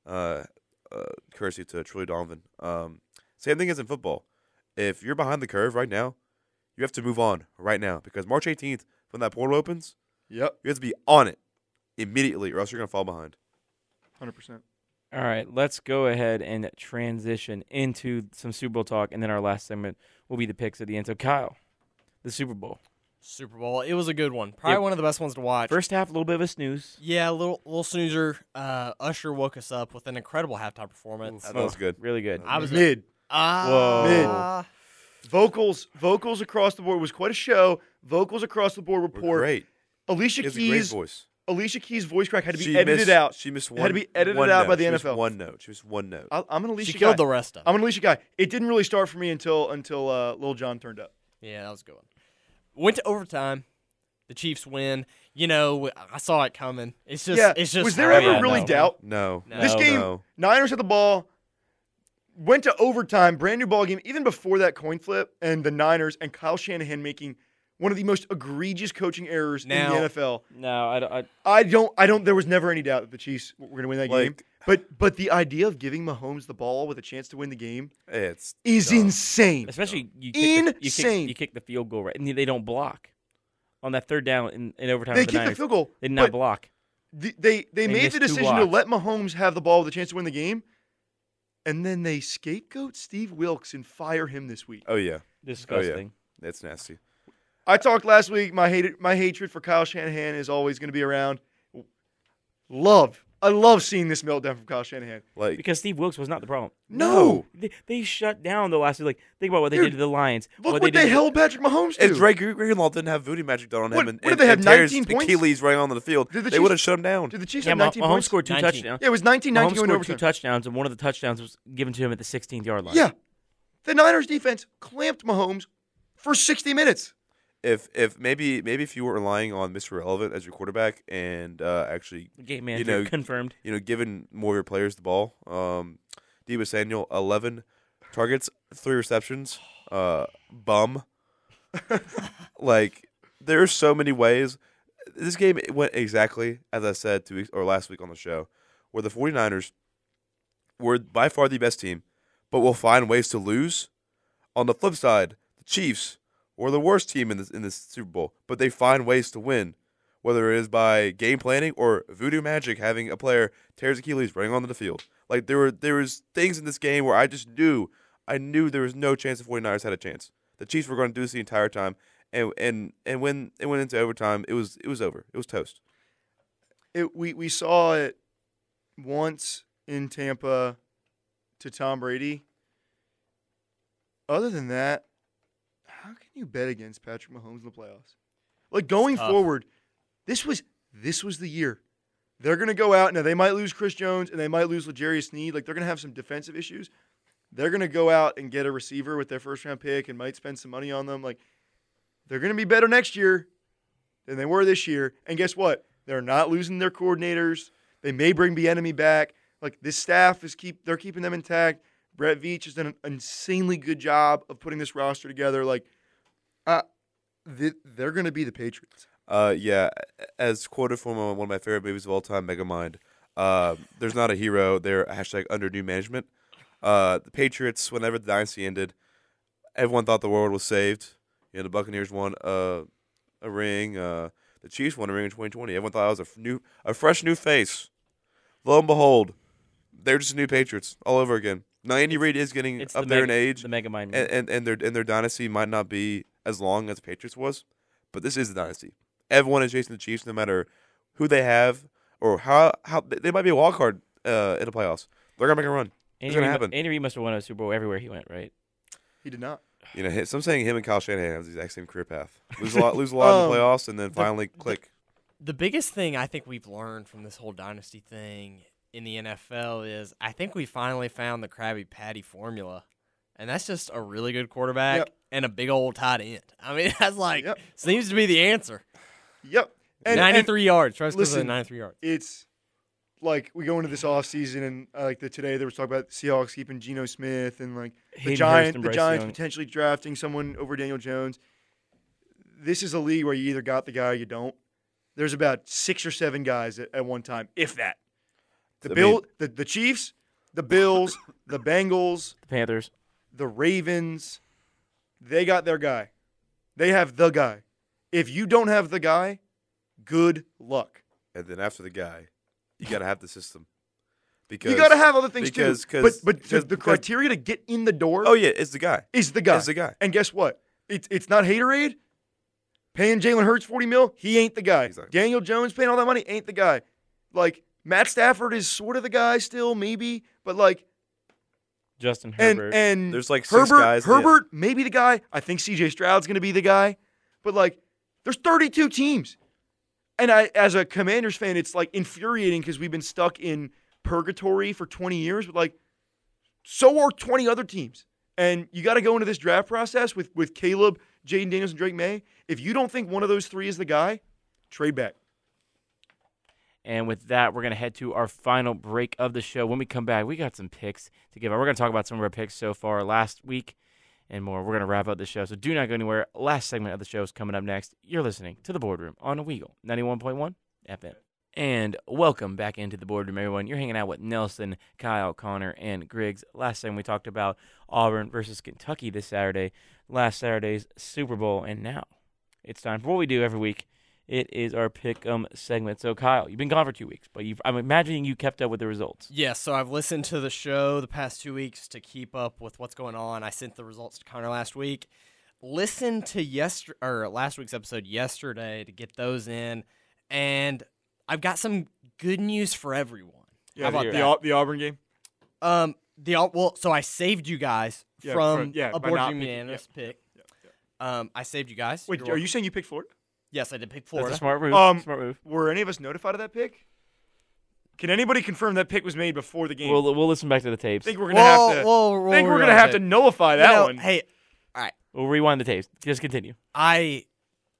uh, uh, courtesy to Truly Donovan. Um, same thing as in football. If you're behind the curve right now, you have to move on right now because March 18th, when that portal opens, Yep, you have to be on it immediately, or else you're gonna fall behind. hundred percent. All right, let's go ahead and transition into some Super Bowl talk, and then our last segment will be the picks at the end. So, Kyle, the Super Bowl. Super Bowl. It was a good one. Probably Yep. one of the best ones to watch. First half, a little bit of a snooze. yeah, a little little snoozer. Uh, Usher woke us up with an incredible halftime performance. That was good. Really good. I was Mid Ah, vocals, vocals across the board was quite a show. Vocals across the board were We're poor. great. Alicia He has a great Keys, voice. Alicia Keys' voice crack had to be She edited missed, out. She missed It one. had to be edited out note. by the She NFL. one note. She missed one note. I, I'm an Alicia she killed guy. the rest of. I'm them. an Alicia guy. It didn't really start for me until until uh, Lil Jon turned up. Yeah, that was a good one. Went to overtime. The Chiefs win. You know, I saw it coming. It's just, yeah. it's just. was there Oh, ever yeah, really no. doubt? no. No. This game, No. Niners had the ball, went to overtime, brand new ball game. Even before that coin flip, and the Niners and Kyle Shanahan making one of the most egregious coaching errors Now- in the NFL. No, I, don't- I, I don't. I don't. There was never any doubt that the Chiefs were going to win that game. But but the idea of giving Mahomes the ball with a chance to win the game It's is dumb. insane. especially you kick, the, you, kick, Insane. you kick the field goal right, and they don't block on that third down in, in overtime. They the kicked the field goal. They did not block. the, they they, made the decision to let Mahomes have the ball with a chance to win the game, and then they scapegoat Steve Wilks and fire him this week. Oh, oh yeah, Disgusting. that's nasty. I talked last week. My hate, my hatred for Kyle Shanahan is always going to be around. Love, I love seeing this meltdown from Kyle Shanahan. Like Because Steve Wilks was not the problem. No, They, they shut down the last. Like think about what they Dude, did to the Lions. look what, they, they, did. held Patrick Mahomes to. If Dre Greenlaw didn't have voodoo magic done on him What- and, what did and, they have, and 19 points? Achilles right onto the field, Did the they Chiefs- would have shut him down. Did the Chiefs Yeah, have 19 Mahomes points? scored two 19. touchdowns. Yeah, it was 19 Mahomes 19 going scored two touchdowns, and one of the touchdowns was given to him at the 16th yard line. Yeah. The Niners defense clamped Mahomes for 60 minutes. If if maybe maybe if you were relying on Mr. Relevant as your quarterback and uh, actually Game manager know, confirmed. you know giving more of your players the ball, um, Deebo Samuel eleven targets, three receptions, uh, bum. like there are so many ways. This game went exactly as I said two weeks or last week on the show, where the 49ers were by far the best team, but will find ways to lose. On the flip side, the Chiefs were the worst team in this in this Super Bowl, but they find ways to win, whether it is by game planning or voodoo magic, having a player tears Achilles running onto the field. Like there were there was things in this game where I just knew I knew there was no chance the 49ers had a chance. The Chiefs were going to do this the entire time, and and and when it went into overtime, it was it was over. It was toast. It, we, we saw it once in Tampa to Tom Brady. Other than that, how can you bet against Patrick Mahomes in the playoffs? Like going forward, this was this was the year. They're gonna go out now. They might lose Chris Jones and they might lose L'Jarius Sneed. Like they're gonna have some defensive issues. They're gonna go out and get a receiver with their first round pick and might spend some money on them. Like they're gonna be better next year than they were this year. And guess what? They're not losing their coordinators. They may bring the enemy back. Like this staff is keep they're keeping them intact. Brett Veach has done an insanely good job of putting this roster together. Like, uh, th- they're going to be the Patriots. Uh, yeah, as quoted from one of my favorite movies of all time, Megamind. Uh, there's not a hero. They're hashtag under new management. Uh, the Patriots, whenever the dynasty ended, everyone thought the world was saved. You know, the Buccaneers won uh, a ring. Uh, the Chiefs won a ring in 2020. Everyone thought it was a new, a fresh new face. Lo and behold, they're just new Patriots all over again. Now Andy Reid is getting It's up the there mega, in age, The Mega Mind. and, and and their and their dynasty might not be as long as the Patriots was, but this is the dynasty. Everyone is chasing the Chiefs, no matter who they have or how how they might be a wild card uh, in the playoffs. They're gonna make a run. Andy, gonna Reid, happen. Andy Reid must have won a Super Bowl everywhere he went, right? He did not. You know, hi- saying him and Kyle Shanahan have the exact same career path. Lose a lot, lose a lot in the Um, playoffs, and then finally the- click. The biggest thing I think we've learned from this whole dynasty thing in the NFL is I think we finally found the Krabby Patty formula. And that's just a really good quarterback Yep. and a big old tight end. I mean, that's like Yep. seems to be the answer. Yep. And, and 93 yards. Travis Kelce listen, had 93 yards. it's like we go into this offseason and uh, like the today there was talk about the Seahawks keeping Geno Smith and like the Giants, the Giants Young. potentially drafting someone over Daniel Jones. This is a league where you either got the guy or you don't. There's about six or seven guys at, at one time, if that. The I Bill, mean- the, the Chiefs, the Bills, the Bengals, The Panthers. the Ravens, they got their guy. They have the guy. If you don't have the guy, good luck. And then after the guy, you gotta have the system. Because You got to have other things too. because- too. 'cause- but but because- the because- criteria to get in the door oh yeah, it's the guy. is the guy. Is the guy. And guess what? It's it's not haterade. Paying Jalen Hurts forty mil, he ain't the guy. Exactly. Daniel Jones paying all that money ain't the guy. Like Matt Stafford is sort of the guy still, maybe, but like Justin and Herbert. and There's like six Herbert guys that- Herbert maybe the guy. I think C.J. Stroud's going to be the guy, but like there's 32 teams, and I as a Commanders fan, it's like infuriating because we've been stuck in purgatory for 20 years, but like so are 20 other teams. And you got to go into this draft process with with Caleb, Jayden Daniels, and Drake Maye. If you don't think one of those three is the guy, trade back. And with that, we're going to head to our final break of the show. When we come back, we got some picks to give out. We're going to talk about some of our picks so far last week and more. We're going to wrap up the show. So do not go anywhere. Last segment of the show is coming up next. You're listening to The Boardroom on Weagle 91.1 FM. And welcome back into the boardroom, everyone. You're hanging out with Nelson, Kyle, Connor, and Griggs. Last time we talked about Auburn versus Kentucky this Saturday, last Saturday's Super Bowl, and now it's time for what we do every week It is our pick'em segment. So, Kyle, you've been gone for two weeks, but you've, I'm imagining you kept up with the results. Yes, so I've listened to the show the past two weeks to keep up with what's going on. I sent the results to Connor last week. Listen to yester or last week's episode yesterday to get those in, and I've got some good news for everyone. Yeah, How about the, that? the, Auburn game. Um, the well, so I saved you guys Yeah, from for- yeah, a by board not game picking- unanimous pick. Yeah, yeah. Um, I saved you guys. Wait, You're are welcome. you saying you picked Florida? Yes, I did pick That's a smart move. Um, smart move. Were any of us notified of that pick? Can anybody confirm that pick was made before the game? We'll, we'll listen back to the tapes. I think we're gonna Whoa, have to. whoa, whoa, I think we're gonna have whoa. to nullify You that know, one. Hey, all right. We'll rewind the tapes. Just continue. I,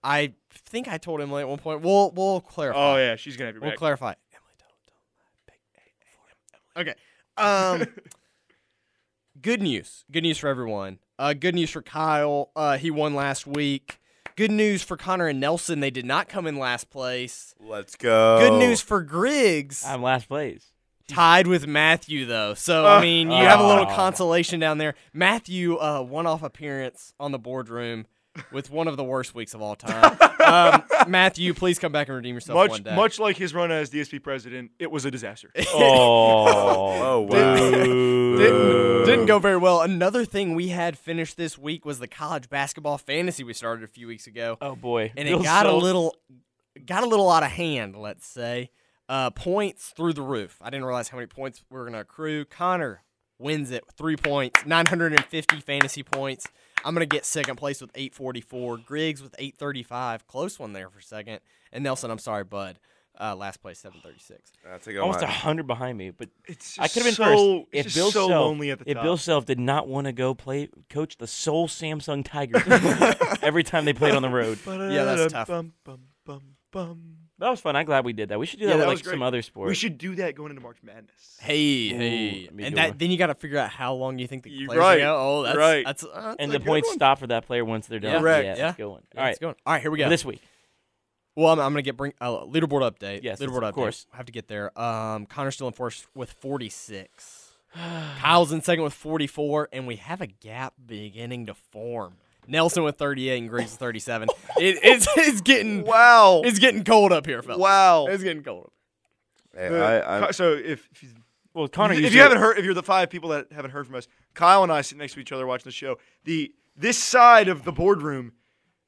I think I told Emily at one point. We'll we'll clarify. oh yeah, she's gonna have your We'll back. clarify. Emily, don't don't pick Okay. Um. good news. Good news for everyone. Uh, good news for Kyle. Uh, he won last week. Good news for Connor and Nelson. They did not come in last place. Let's go. Good news for Griggs. I'm last place. Tied with Matthew though, so I mean you have a little oh. consolation down there. Matthew, uh, one-off appearance on the boardroom with one of the worst weeks of all time. um, Matthew, please come back and redeem yourself much one day. much like his run as DSP president, it was a disaster. Oh, Oh wow. didn't, didn't go very well. Another thing we had finished this week was the college basketball fantasy we started a few weeks ago, Oh boy. and it Feels got a little got a little out of hand. Let's say uh, points through the roof. I didn't realize how many points we were going to accrue. Connor wins it three points, 950 fantasy points. I'm going to get second place with 844. Griggs with 835. Close one there for second. And Nelson, I'm sorry, bud. Uh, last place, 736. I take it almost on a hundred behind me, but It's I could have been so, first. It's If just Bill so Self, lonely at the if top. Bill Self did not want to go play coach the sole Samsung Tigers every time they played on the road, Yeah, that's tough. Bum, bum, bum, bum. That was fun. I'm glad we did that. We should do Yeah, that that with was like some other sports. We should do that going into March Madness. Hey, Ooh, hey, that'd be a and that then you got to figure out how long you think the You're players right. are go. Oh, that's Right. That's, uh, that's and a the good points one. stop for that player once they're done. Yeah. Correct. Yeah, Yeah. that's a good one. Yeah, All right, it's going. All right, here we go. this week. Well, I'm, I'm gonna get bring uh, leaderboard update. Yes, leaderboard of update. course. I have to get there. Um, Connor's still in first with 46. Kyle's in second with 44, and we have a gap beginning to form. Nelson with 38 and Griggs with 37. it, it's it's getting Wow. it's getting cold up here, fellas. wow. It's getting cold. Hey, The- I, I, so if, if you, Well, Connor, if you haven't heard, if you're the five people that haven't heard from us, Kyle and I sit next to each other watching the show. The this side of the boardroom,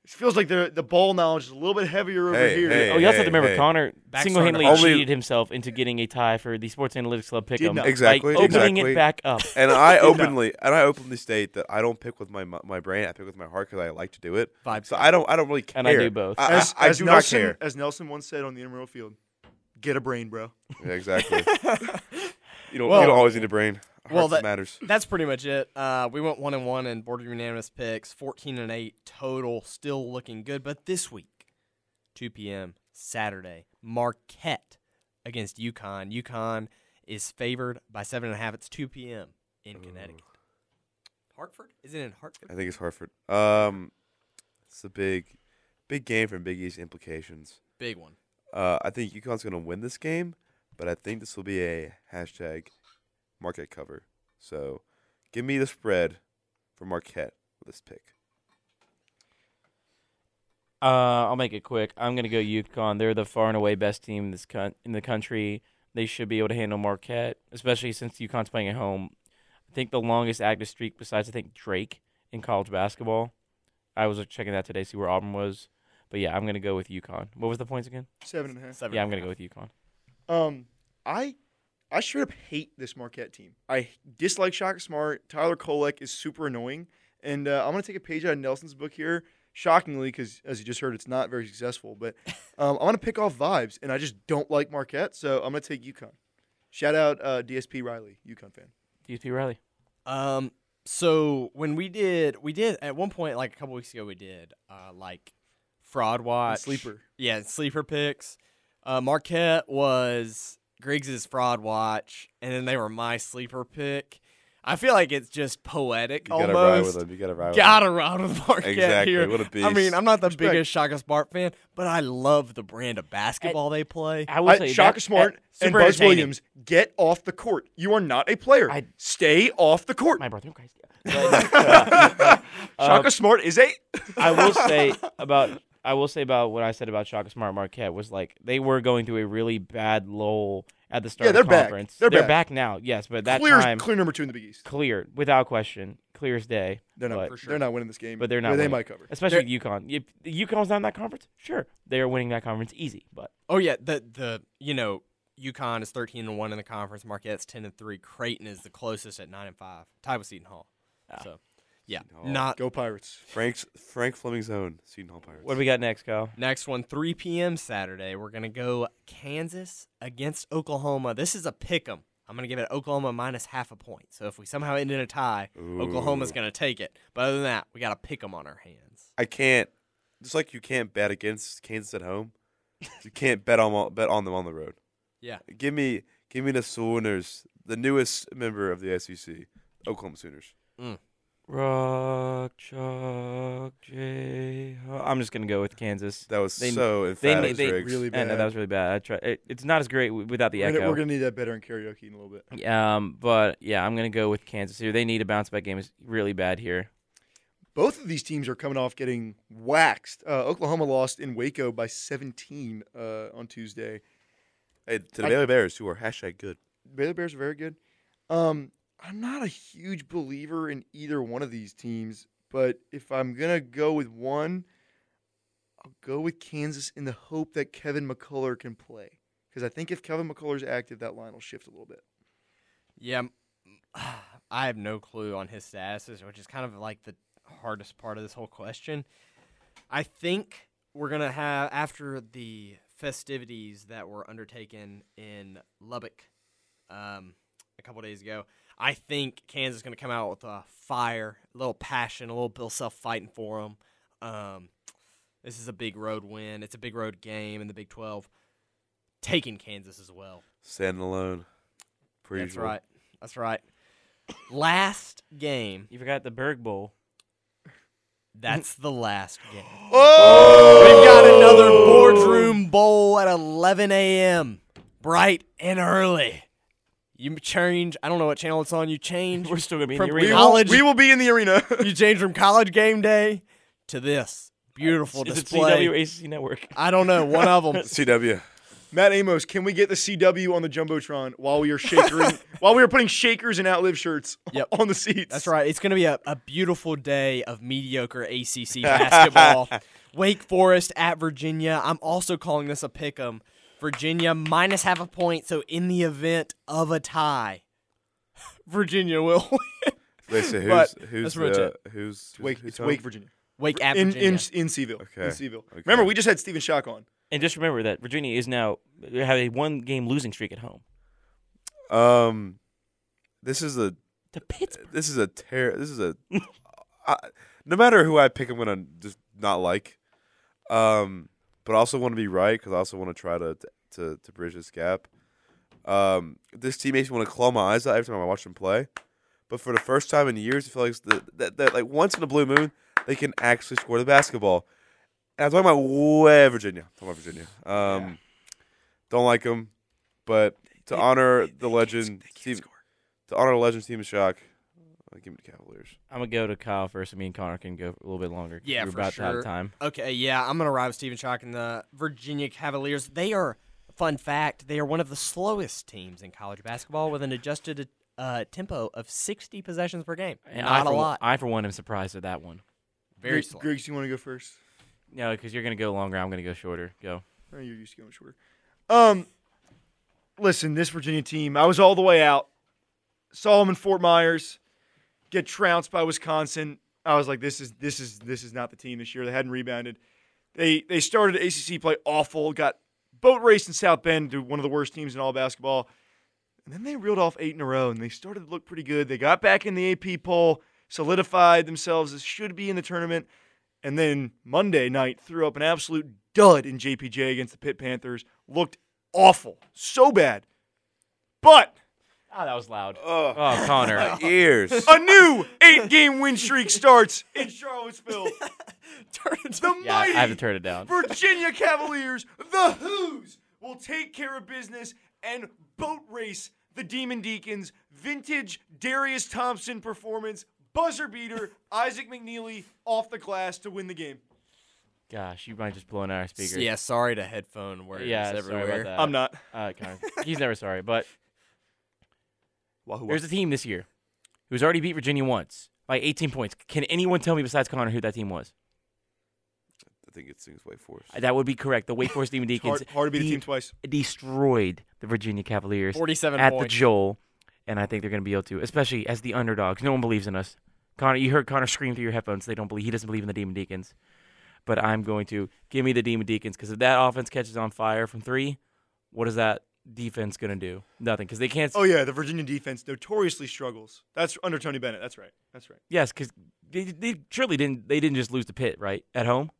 it feels like the the ball knowledge is a little bit heavier over Hey, here. hey. Oh, you also have to remember hey. Connor single-handedly starter. Only- cheated himself into getting a tie for the Sports Analytics Club Did pick'em not. by Exactly, opening exactly. it back up. and I openly and I openly state that I don't pick with my my brain. I pick with my heart because I like to do it. Vibes. So I don't I don't really care. And I do both. I, As, I, I as do Nelson, not care. As Nelson once said on the intramural field, get a brain, bro. Yeah, exactly. you don't Well- you don't always need a brain. Well, that- matters. That's pretty much it. Uh, we went one and one in board unanimous picks, fourteen and eight total, still looking good. But this week, two p.m. Saturday, Marquette against UConn. UConn is favored by seven and a half. It's two p.m. in Connecticut. Hartford? Is it in Hartford? I think it's Hartford. Um, it's a big, big game from Big East implications. Big one. Uh, I think UConn's going to win this game, but I think this will be a hashtag Marquette cover. So, give me the spread for Marquette with this pick. Uh, I'll make it quick. I'm gonna go UConn. They're the far and away best team in this con- in the country. They should be able to handle Marquette, especially since UConn's playing at home. I think the longest active streak besides I think Drake in college basketball. I was checking that today, see where Auburn was. But yeah, I'm gonna go with UConn. What was the points again? Seven and a half. Seven Yeah, I'm gonna go with UConn. Um, I I straight up hate this Marquette team. I dislike Shaka Smart. Tyler Kolek is super annoying, and uh, I'm gonna take a page out of Nelson's book here. Shockingly, because as you just heard, it's not very successful. But um, I'm gonna pick off vibes, and I just don't like Marquette, so I'm gonna take UConn. Shout out uh, DSP Riley, UConn fan. DSP Riley. Um. So when we did, we did at one point, like a couple weeks ago, we did uh like fraud watch sleeper. Yeah, sleeper picks. Uh, Marquette was Griggs's fraud watch, and then they were my sleeper pick. I feel like it's just poetic You got to ride with almost. them. You got to ride Gotta ride with Marquette Exactly. here. What a I mean, beast. I'm not the Respect. biggest Shaka Smart fan, but I love the brand of basketball they play. I will say Shaka that- Smart that- and super Buzz. Williams, get off the court. You are not a player. I- Stay off the court. my brother in Christ. But, uh, Shaka Smart is a. I will say about I will say about what I said about Shaka Smart Marquette was like they were going through a really bad lull at the start Yeah, of they're the back. conference. They're back. now, yes, but that clear, time clear number two in the Big East. clear without question, clear as day. They're not. But- They're not winning this game, But they're not They might cover. Especially UConn. If UConn's not in that conference, sure, they are winning that conference easy. But Oh yeah, the the you know UConn is thirteen and one in the conference. Marquette's ten and three. Creighton is the closest at nine and five. Tied with Seton Hall. Ah. So yeah, Seton not Go Pirates. Frank's Frank Fleming's own Seton Hall Pirates. what do we got next, Kyle? next one. Three p.m. Saturday. We're gonna go Kansas against Oklahoma. This is a pick 'em. I'm gonna give it Oklahoma minus half a point. So if we somehow end in a tie, Oklahoma's gonna take it. But other than that, we got to pick 'em on our hands. I can't. Just like you can't bet against Kansas at home, you can't bet on bet on them on the road. Yeah. Give me give me the Sooners, the newest member of the SEC, Oklahoma Sooners. Mm. Rock, chalk, I'm just gonna go with Kansas. That was They- so they- emphatic. they- Riggs. really I know bad. that was really bad. I try. It, it's not as great w- without the We're gonna, echo. we're gonna need that better in karaoke in a little bit. Um, but yeah, I'm gonna go with Kansas here. They need a bounce back game. Is really bad here. Both of these teams are coming off getting waxed. Uh, Oklahoma lost in Waco by 17 uh, on Tuesday. Hey, to the I- Baylor Bears, who are hashtag good. Baylor Bears are very good. Um, I'm not a huge believer in either one of these teams, but if I'm gonna go with one, I'll go with Kansas in the hope that Kevin McCullar can play. Because I think if Kevin McCullar's active, that line will shift a little bit. Yeah, I have no clue on his statuses, which is kind of like the hardest part of this whole question. I think we're gonna have after the festivities that were undertaken in Lubbock um, couple days ago. I think Kansas is gonna come out with a fire, a little passion, a little Bill Self fighting for them. Um, this is a big road win. It's a big road game in the Big Twelve. Taking Kansas as well. Standing alone. Per That's usual. right. That's right. Last game. You forgot the Berg Bowl. That's the last game. Oh! We've got another boardroom bowl at 11 a.m. Bright and early. You change. I don't know what channel it's on. You change. We're still gonna be in the We arena. will, College- we will be in the arena. you change from college game day to this beautiful Is it. CW ACC Network? I don't know. One of them. CW. Matt Amos, can we get the CW on the jumbotron while we are shakering, while we are putting shakers and outlive shirts Yep. on the seats? That's right. It's going to be a, a beautiful day of mediocre ACC basketball. Wake Forest at Virginia. I'm also calling this a pick 'em. Virginia minus half a point. So in the event of a tie, Virginia will win. They say who's But who's that's pretty uh, who's It's Wake, who's it's home? Wake, Virginia. Wake at in, Virginia. in in Seville. Okay. In Seville. Okay. Remember, we just had Stephen Schoch on. And just remember that Virginia is now they have a one game losing streak at home. Um, this is a To Pittsburgh. this is a ter- This is a. I, no matter who I pick, I'm gonna just not like. Um, but I also want to be right because I also want to try to to to bridge this gap. Um, this team makes me want to claw my eyes out every time I watch them play. But for the first time in years, I feel like the, that, that like once in a blue moon, they can actually score the basketball. And I'm talking about way Virginia. I'm talking about Virginia. Um, don't like them, but to honor the legend, Steve, to honor the legend, Stephen Schoch, I give me the Cavaliers. I'm gonna go to Kyle first, and me and Connor can go a little bit longer. Yeah, we're for about to out sure. of time. Okay, yeah, I'm gonna ride with Stephen Schoch and the Virginia Cavaliers. They are, fun fact, they are one of the slowest teams in college basketball with an adjusted uh, tempo of 60 possessions per game. And I Not a for, lot. I for one am surprised at that one. Very Greg, slow. Griggs, you want to go first? No, because you're gonna go longer. I'm gonna go shorter. Go. Oh, you're used to going shorter. Um, listen, this Virginia team, I was all the way out. Saw them in Fort Myers, get trounced by Wisconsin. I was like, this is this is this is not the team this year. They hadn't rebounded. They they started ACC play awful. Got boat raced in South Bend to one of the worst teams in all basketball. And then they reeled off eight in a row, and they started to look pretty good. They got back in the AP poll, solidified themselves as should be in the tournament. And then Monday night threw up an absolute dud in JPJ against the Pitt Panthers. Looked awful, so bad. But Oh, that was loud. Oh, Oh, Connor. my ears. a new eight-game win streak starts in Charlottesville. turn it The yeah, I have to turn it down. Virginia Cavaliers, the Who's, will take care of business and boat race the Demon Deacons. Vintage Darius Thompson performance, buzzer beater, Isaac McKneely off the glass to win the game. Gosh, you might just blowing out our speakers. Yeah, sorry to headphone wearers Yeah, sorry everywhere. about that. I'm not. Uh, Connor. He's never sorry, but Wahoo there's a team this year who's already beat Virginia once by 18 points. Can anyone tell me besides Connor who that team was? I think it sings Wake Forest. That would be correct. The Wake Forest Demon Deacons hard, hard to beat a de- team twice. destroyed the Virginia Cavaliers 47 at the points. Joel, and I think they're going to be able to, especially as the underdogs. No one believes in us. Connor, you heard Connor scream through your headphones. They don't believe. He doesn't believe in the Demon Deacons. But I'm going to give me the Demon Deacons because if that offense catches on fire from three, what is that defense going to do? Nothing because they can't. Oh yeah, the Virginia defense notoriously struggles. That's under Tony Bennett. That's right. That's right. Yes, because they, they surely didn't. They didn't just lose to Pitt, right, at home.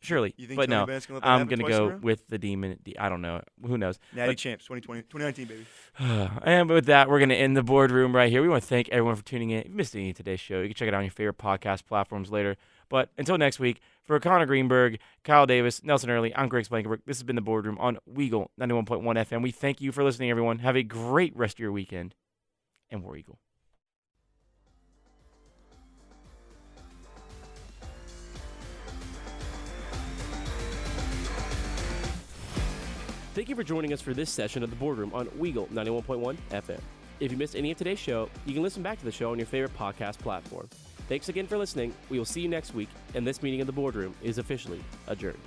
Surely, You think but Tony no. Bennett's gonna let that I'm in a go with the Demon. I don't know. Who knows? Natty But- champs 2020, 2019, baby. and with that, we're going to end the boardroom right here. We want to thank everyone for tuning in. If you missed any of today's show, you can check it out on your favorite podcast platforms later. But until next week, for Connor Greenberg, Kyle Davis, Nelson Early, I'm Greg Blankenberg. This has been the boardroom on Weagle 91.1 FM. We thank you for listening, everyone. Have a great rest of your weekend. And War Eagle. Thank you for joining us for this session of the Boardroom on Weagle 91.1 FM. If you missed any of today's show, you can listen back to the show on your favorite podcast platform. Thanks again for listening. We will see you next week, and this meeting in the Boardroom is officially adjourned.